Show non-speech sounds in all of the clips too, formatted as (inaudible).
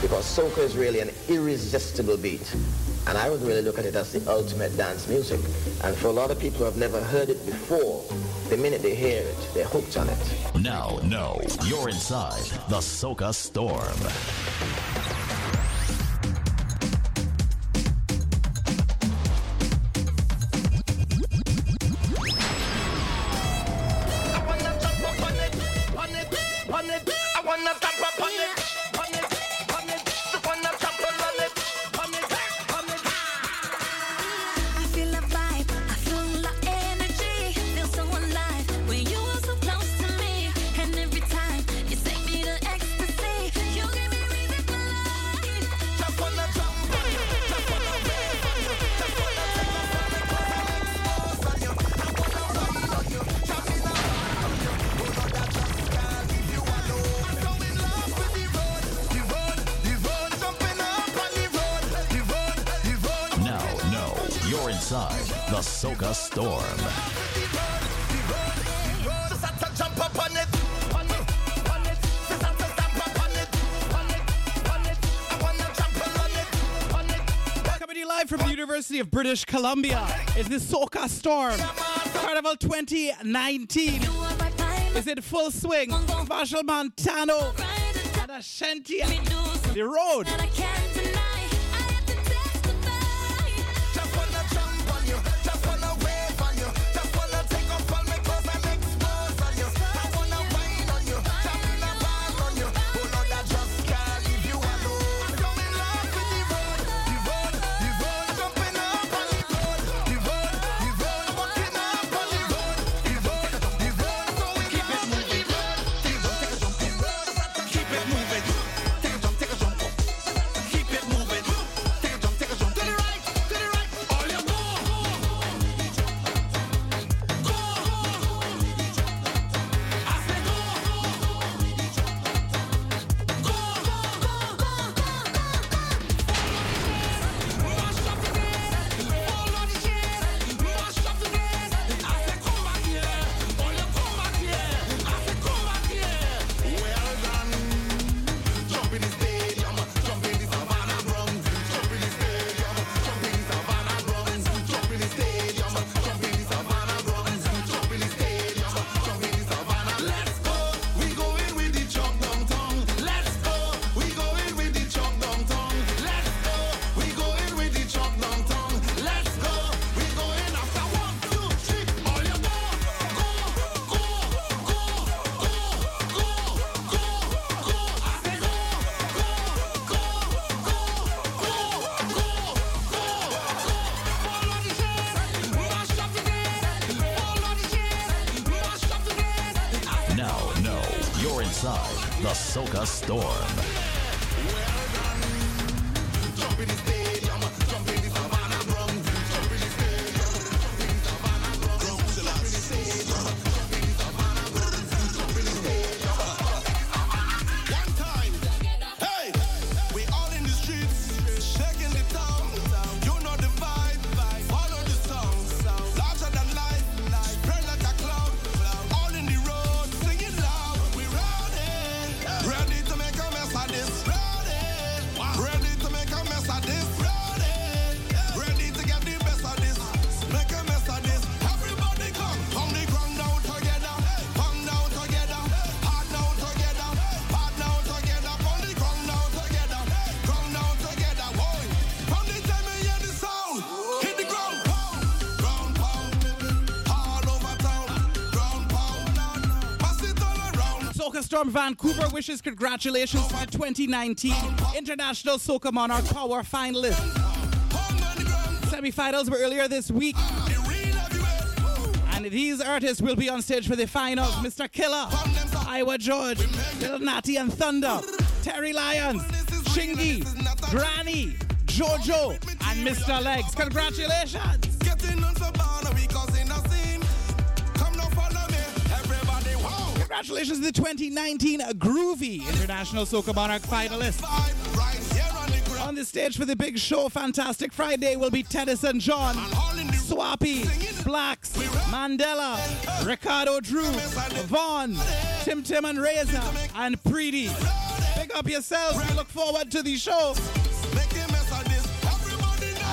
Because soca is really an irresistible beat. And I would really look at it as the ultimate dance music. And for a lot of people who have never heard it before, the minute they hear it, they're hooked on it. Now, no, you're inside the Soca Storm. British Columbia is the Soca Storm Carnival 2019. Is in full swing. Machel Montano and Ashanti. The road. Soca Storm. Storm Vancouver wishes congratulations to 2019 International Soca Monarch Power finalists. Semi-finals were earlier this week. And these artists will be on stage for the finals. Mr. Killa, Iwer George, Little Natty and Thunder, Terri Lyons, Chingy, Granny, Jojo and Mr. Legz. Congratulations. Congratulations to the 2019 Groovy International Soca Monarch finalists. On the stage for the big show, Fantastic Friday, will be Teddyson John, Swappi, Blaxx, Mandela, Ricardo Drue, Vaughn, Tim Tim and Razor, and Preedy. Pick up yourselves. We look forward to the show.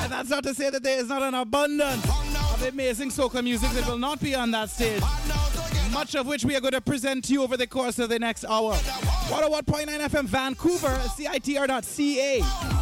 And that's not to say that there is not an abundance of amazing soca music that will not be on that stage. Much of which we are going to present to you over the course of the next hour. 101.9 FM Vancouver, CITR.ca.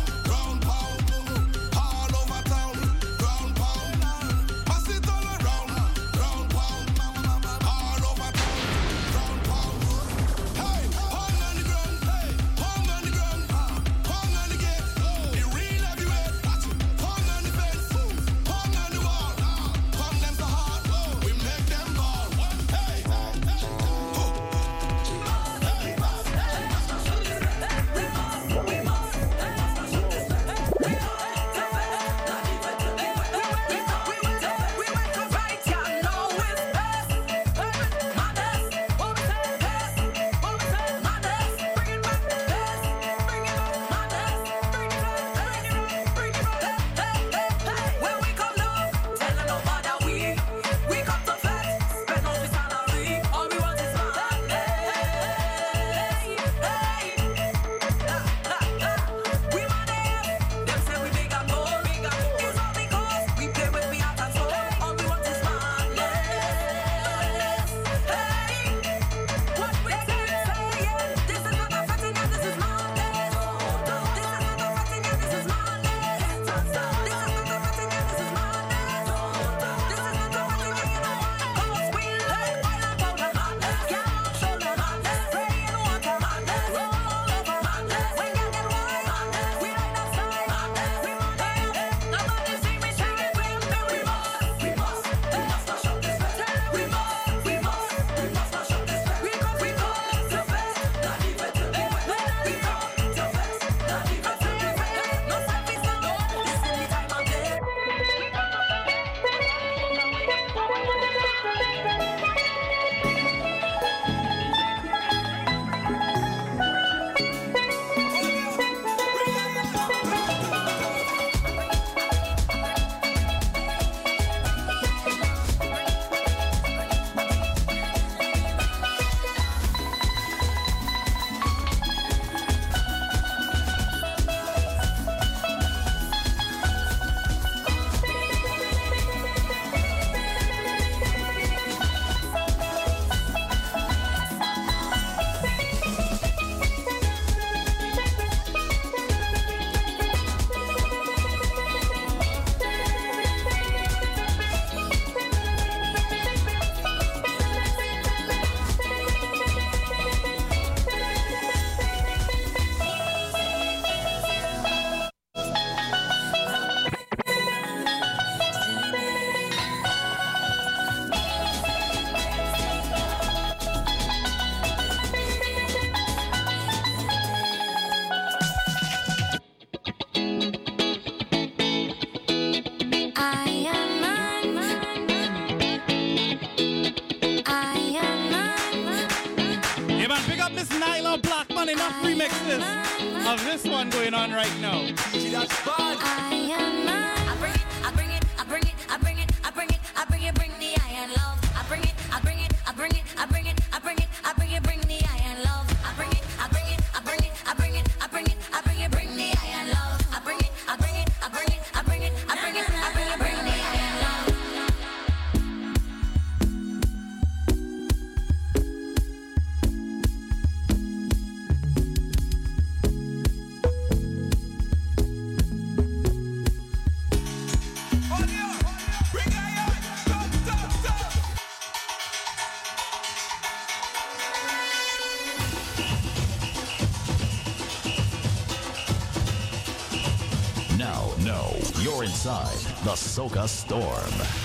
Soca Storm.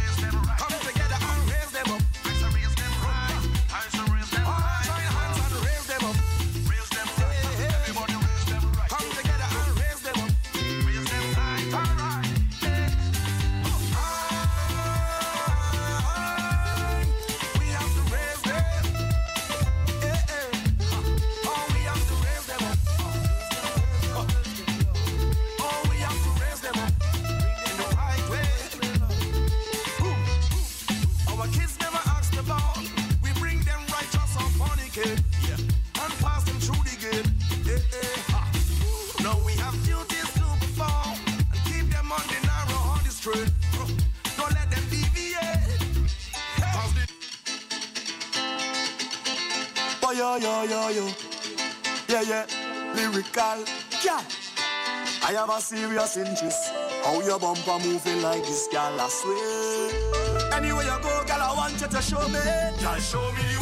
interest. How your bumper moving like this, girl, I swear. Anywhere you go, girl, I want you to show me. Girl, show me the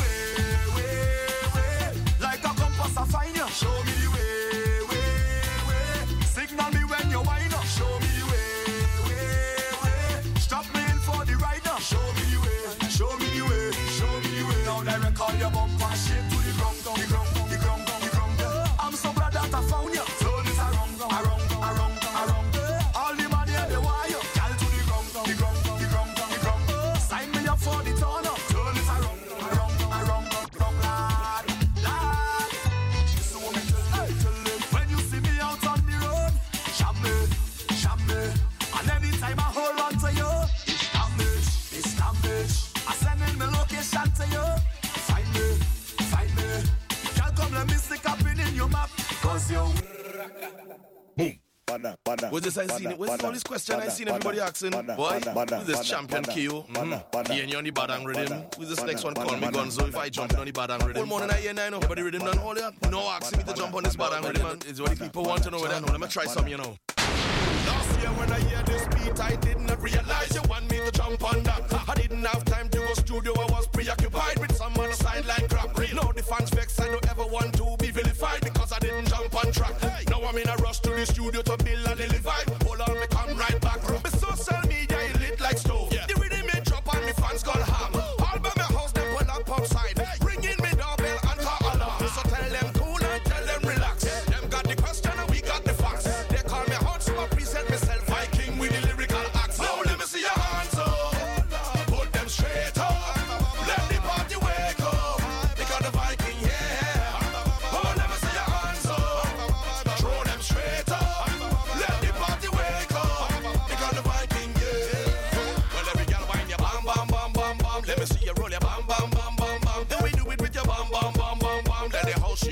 this I seen it. Where's all this question I seen everybody asking? Boy, who's this champion KO? Oh? Mm-hmm. He and you on the badang rhythm. Who's this next one? Call me Gonzo if I jump on the badang rhythm. All morning I hear nine over rhythm done all that. No asking me to jump on this badang rhythm. And it's what the people want to know what I know. Let me try some, you know. Last year when I hear this beat, I did not realize you want me to jump on that. I didn't have time to go studio, I was preoccupied with some on the sideline crap. Now the fans vex, I don't ever want to be vilified because I didn't jump on track. Now I'm in a rush to the studio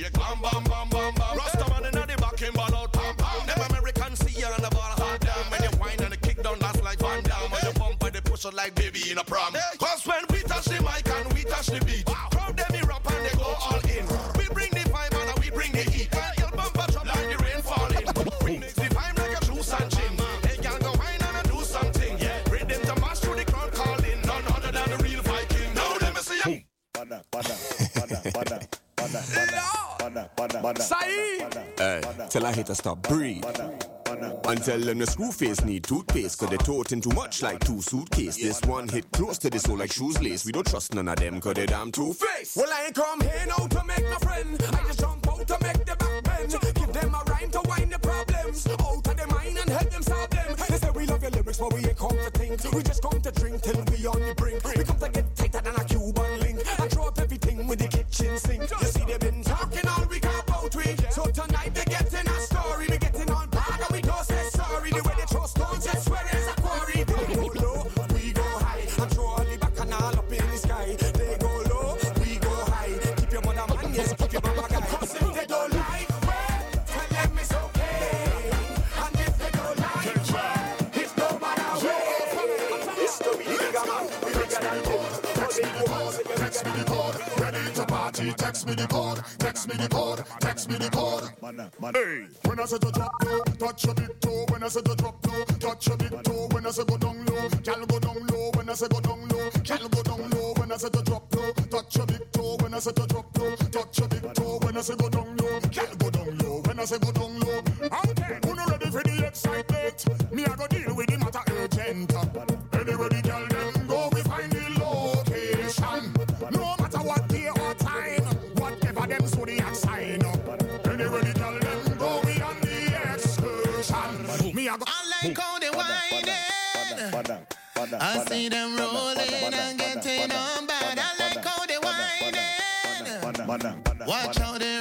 shake. Bam, bam, bam, bam, bam. Rasta man inna the back, him ball out. Bam, bam. Them American see you on the ball, hot damn. When you whine and the kick down, that's like Van Damme. When you bump and they push out like baby in a prom. Say, Hey, tell I hit a stop, breathe. And tell them the screw face need toothpaste Cause they toting too much like two suitcase This one hit close to the soul like shoes lace We don't trust none of them cause they damn two-faced Well I ain't come here now to make my friend. I just jump out to make the back bend. Give them a rhyme to wind the problems. Out of their mind and help them solve them. They say we love your lyrics but we ain't come to think. We just come to drink till we on the Text me the code, text me the code, text me the code. Hey, when I say to drop low, touch a bit too. When I say to drop low, touch a bit too. When I say go down low, gal go down low. When I say go down low, gal go down low. When I say to drop low, touch a bit too. When I say to drop low, touch a bit too. When I say go down low, gal go down low. When I say go down low, out there, who no ready for the excitement? Me I go deep. see them rolling and getting on bad. I like how they whining. Watch how they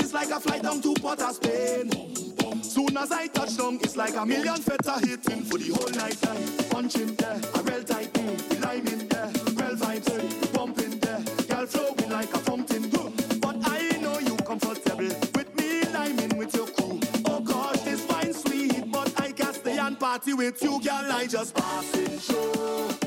it's like a fly down to Port of Spain. Soon as I touch down, it's like a million feta hitting for the whole night. time. Punch Punching there, a real tight, mm, the lime in there, real vibes, eh, pumping there, girl flowing like a fountain. But I know you comfortable with me liming with your crew. Oh gosh, this wine's sweet, but I can't stay and party with you, girl. I just passing through.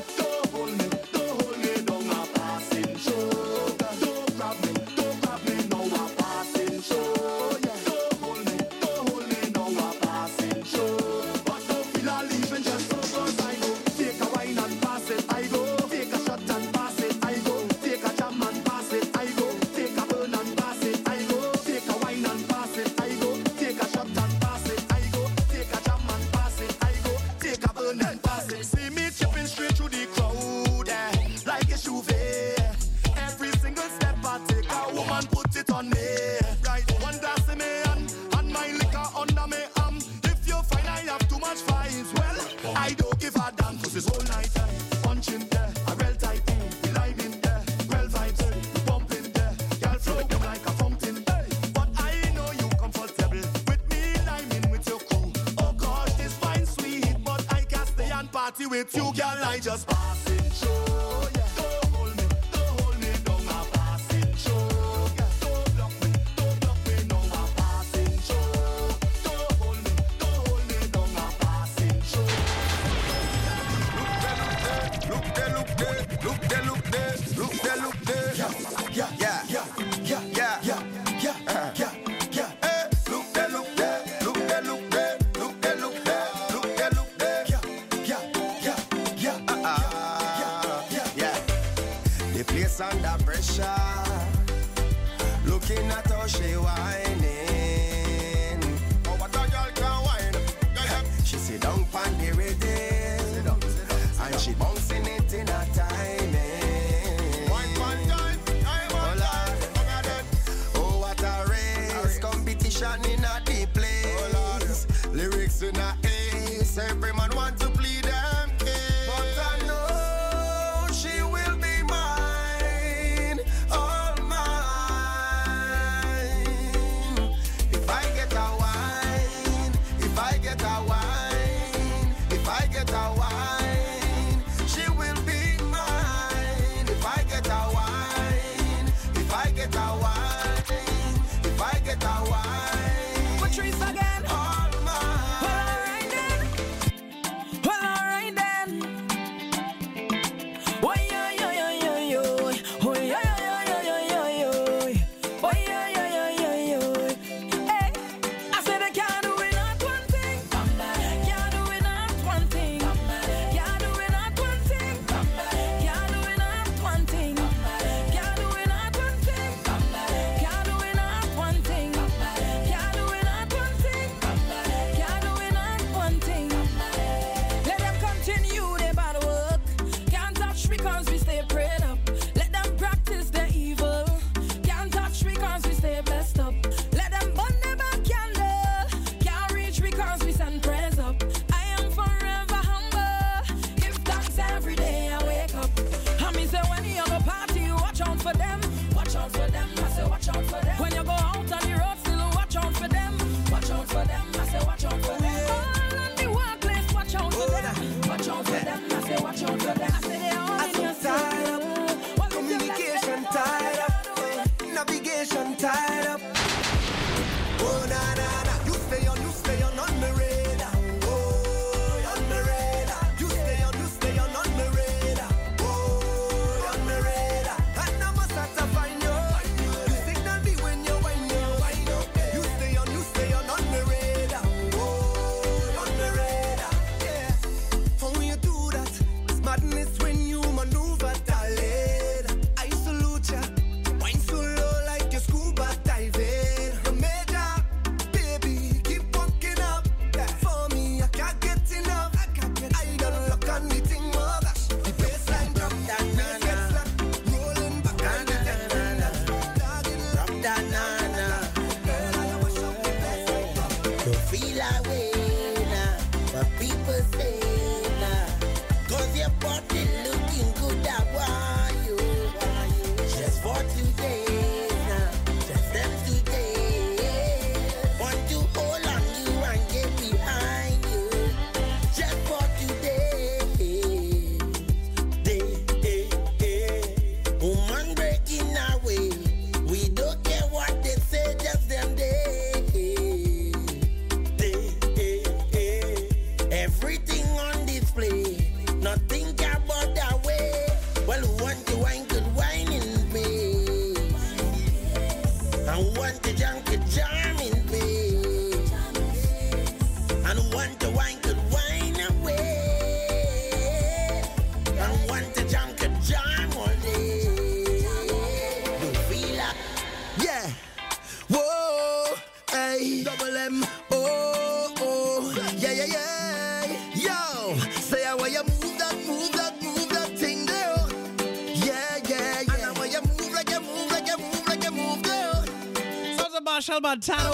Montano,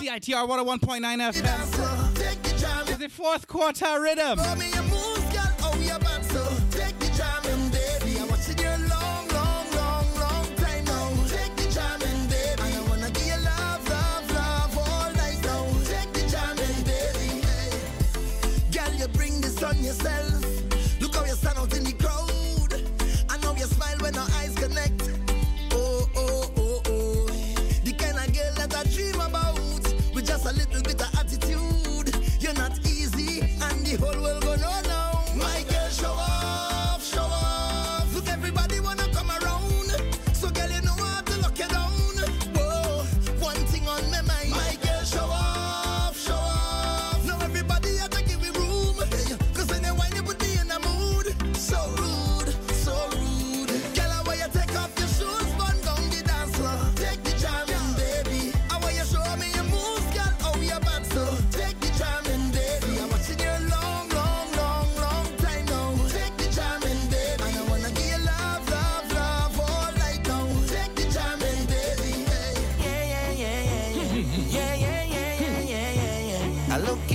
CITR 101.9 FM. The fourth quarter rhythm. yourself. I look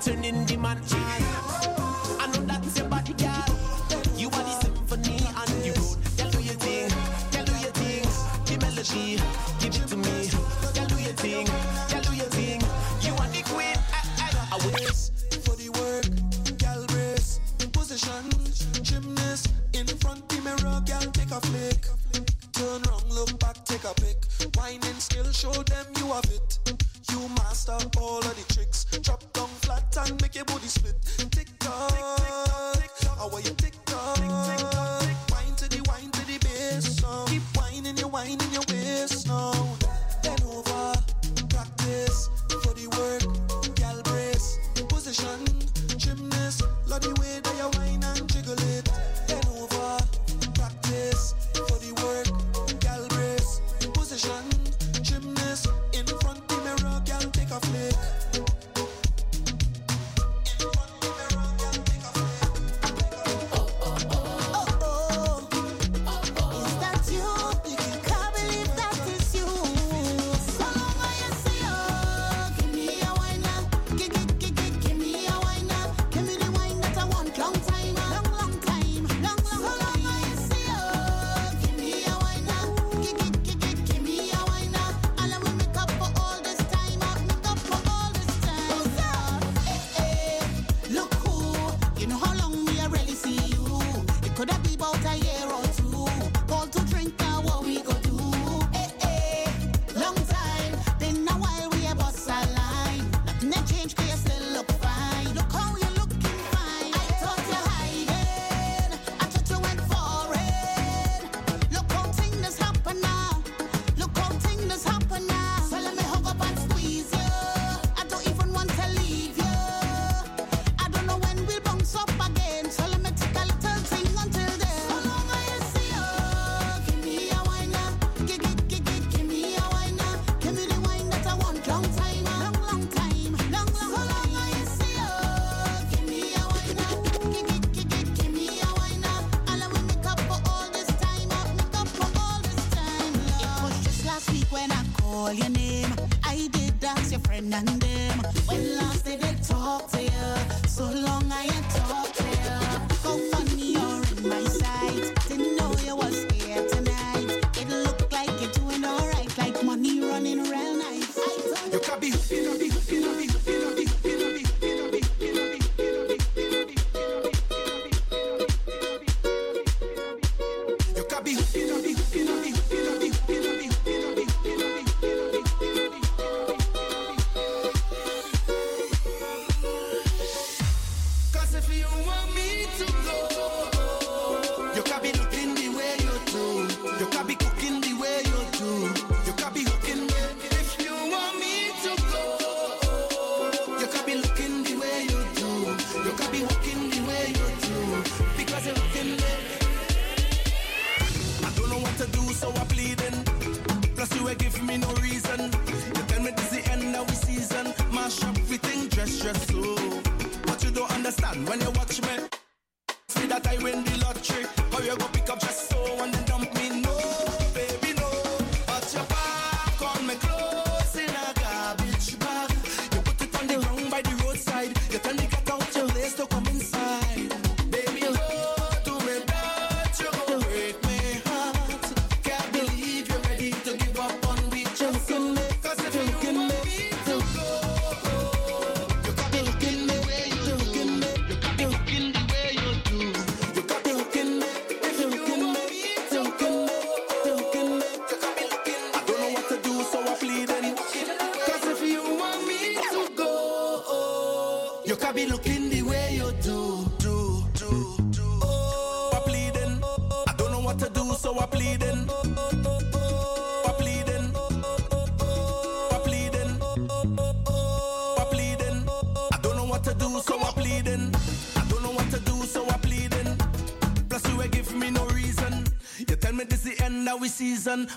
Turn in the man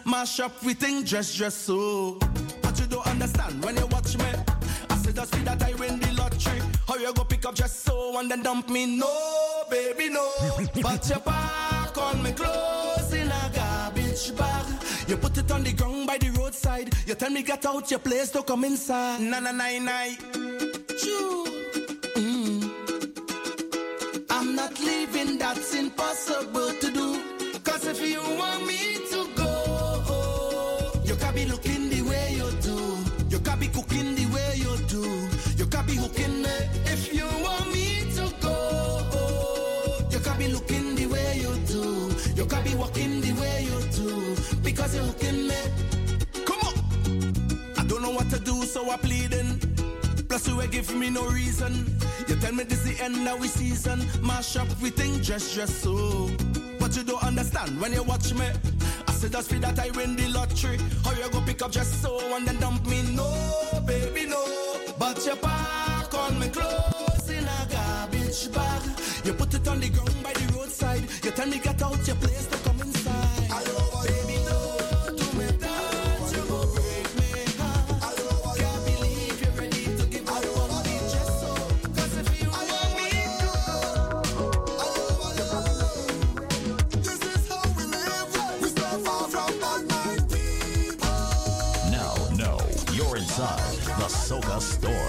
Mash up we think dress dress so. But you don't understand when you watch me. I said just feel that I win the lottery. How you go pick up just so and then dump me? No, baby, no. (laughs) but you pack on me clothes in a garbage bag. You put it on the ground by the roadside. You tell me get out your place to come inside. Na na na na. If you want me to go, you can be looking the way you do. You can be walking the way you do. Because you're hooking me. Come on. I don't know what to do, so I'm pleading. Plus you ain't give me no reason. You tell me this the end of we season. Mash up we think dress dress so. But you don't understand when you watch me. I said just feel that I win the lottery. How you go pick up just so and then dump me? No, baby, no. But you me clothes in a garbage bag. You put it on the ground by the roadside. You tell me get out your place to come inside. Baby, don't do me that. You go break me heart. Can't believe you're ready to give just so. 'Cause if you want me This is how we live. We stay far from bad mind people. Now, no, you're inside the Soca Storm.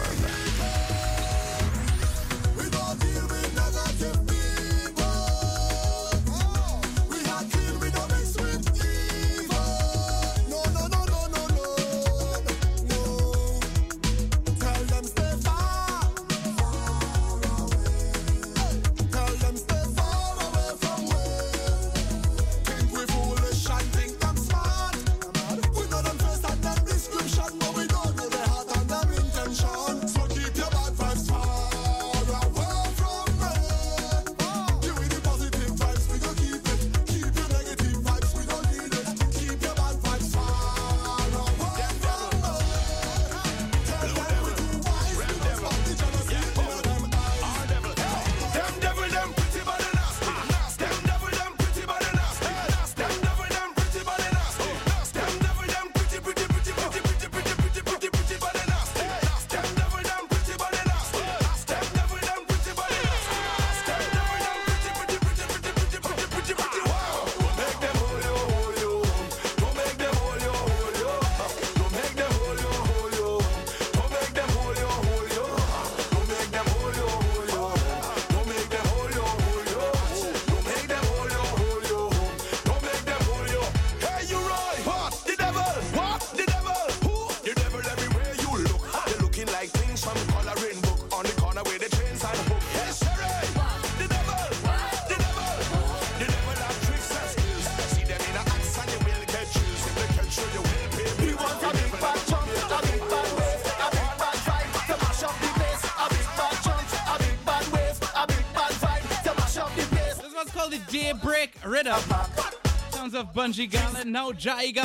Sounds of Bunji Garlin, now Jaiga.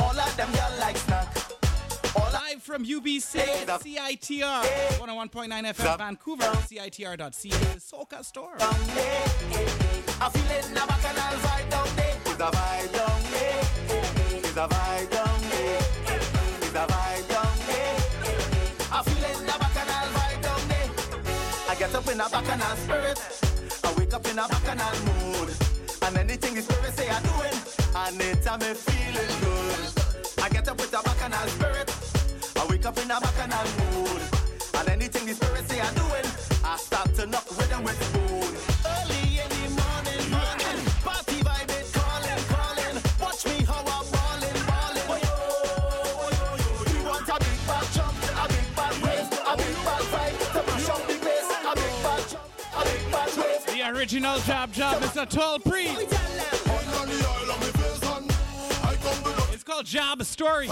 All of them y'all like snack. Live from UBC, CITR, 101.9 FM, Vancouver, CITR.ca, Soca Storm. I feel it in the bacchanal vibe down there. It's a vibe down there. It's a vibe down there. It's a vibe down there. I feel it in the bacchanal vibe down there. I get up in a bacchanal spirit. I wake up in a bacchanal mood. And anything the spirit say I'm doing, and a me feeling good. I get up with a bacchanal spirit. I wake up in a bacchanal mood. And anything the spirit say I'm doing, I start to knock rhythm with spoon. Early in the morning, morning, party vibe is calling, calling. Watch me how I'm balling, balling. Oh, yo, oh, yo, yo. We want a big bad jump, a big bad wave, a big bad vibe to mash up the place. A big bad jump, a big bad wave. The original Jab Jab, Mr. Tallpree. Job Story.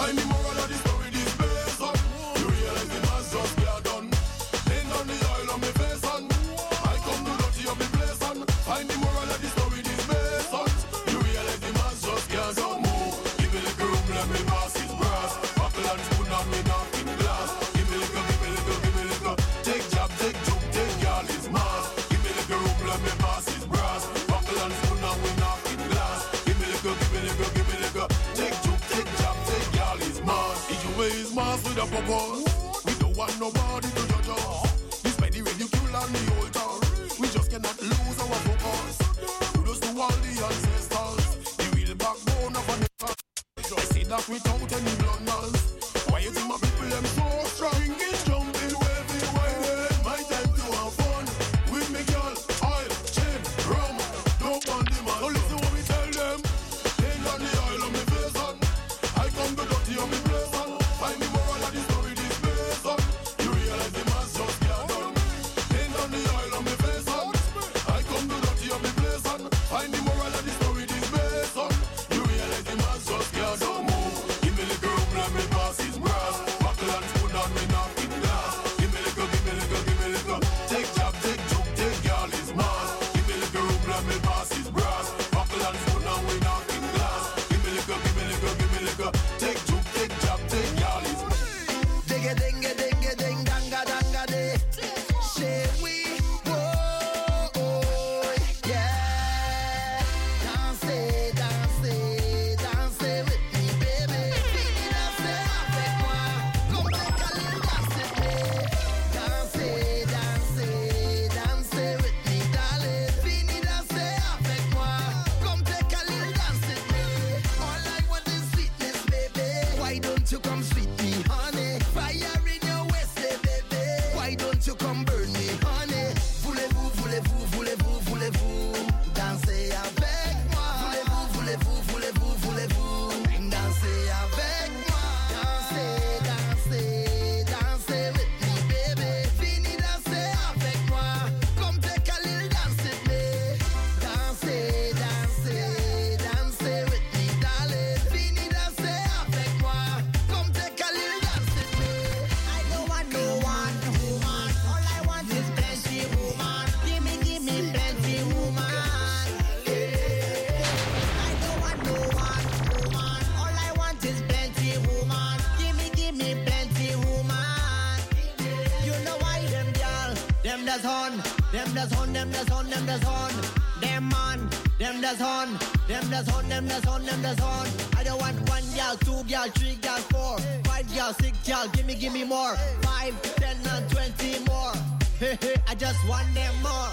with a purpose. We don't want nobody to up. them them. I don't want one girl, two gal, three gal, four, five gal, six gal. Give me, give me more. Five, ten, and twenty more. (laughs) I just want them more.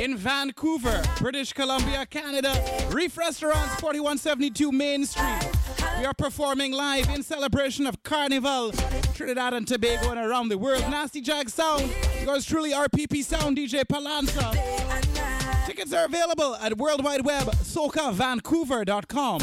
in Vancouver, British Columbia, Canada. Reef Restaurants, 4172 Main Street. We are performing live in celebration of Carnival, Trinidad and Tobago, and around the world. Nasty Jag Sound, yours truly RPP Sound, DJ Palanza. Tickets are available at World Wide Web, SocaVancouver.com.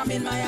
I'm in my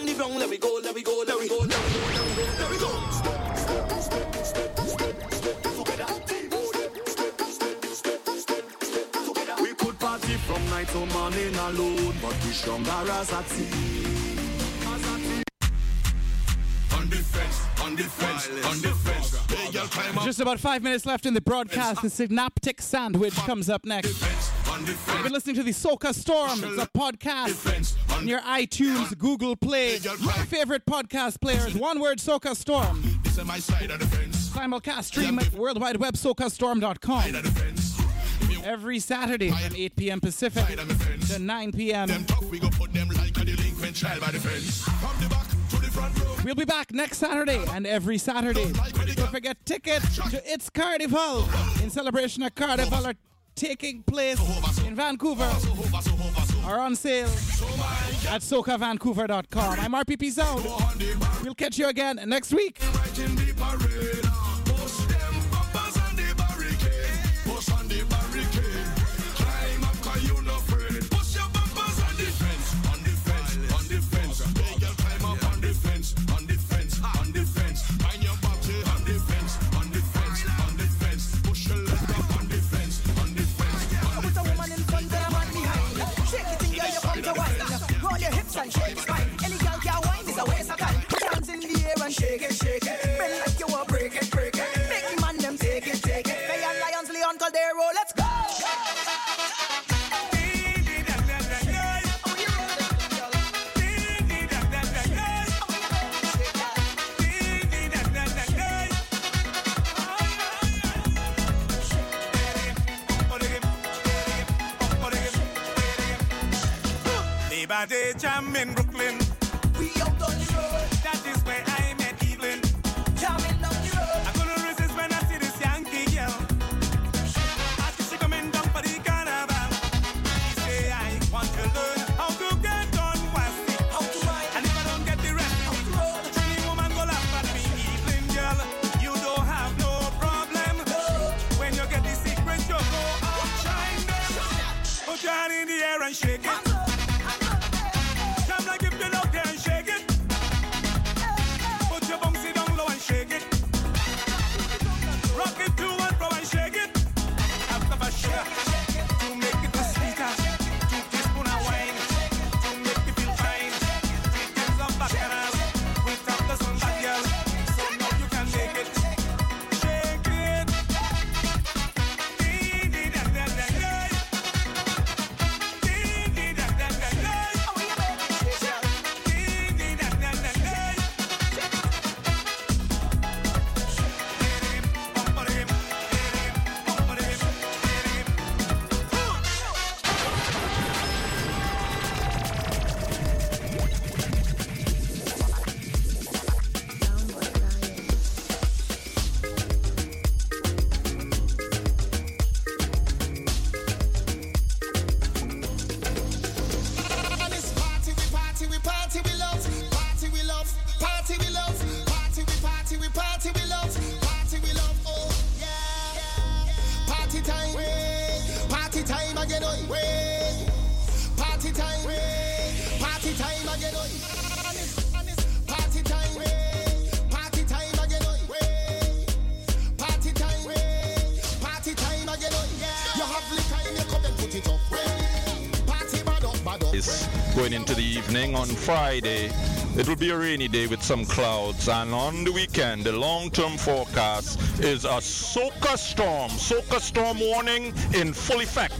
stronger as a team. Just about five minutes left in the broadcast. The Synaptic Sandwich comes up next. You've been listening to the Soca Storm. It's a podcast on your iTunes, Google Play, favorite podcast players. One word, Soca Storm. Simulcast stream at World Wide Web, SocaStorm.com every Saturday from 8 p.m. Pacific to 9 p.m. We go put them like a delinquent child by the fence. From the back to the front row. We'll be back next Saturday and every Saturday. Don't forget tickets to It's Carnival in celebration of Carnival are taking place in Vancouver are on sale at socavancouver.com. I'm RPP Sound. We'll catch you again next week. Labor Day jam in Brooklyn. We out on the road. That is where I met Evelyn. Jamming down the road. I couldn't resist when I see this Yankee girl. Ask if she coming down for the carnival. She say I want to learn how to get on. How to ride. And if I don't get the rest, How to roll. Trini woman go laugh at me, Evelyn girl. You don't have no problem. When you get the secret, you go out shine them. Put your hand in the air and shake it. Friday. It will be a rainy day with some clouds, and on the weekend, the long-term forecast is a soca storm. Soca storm warning in full effect.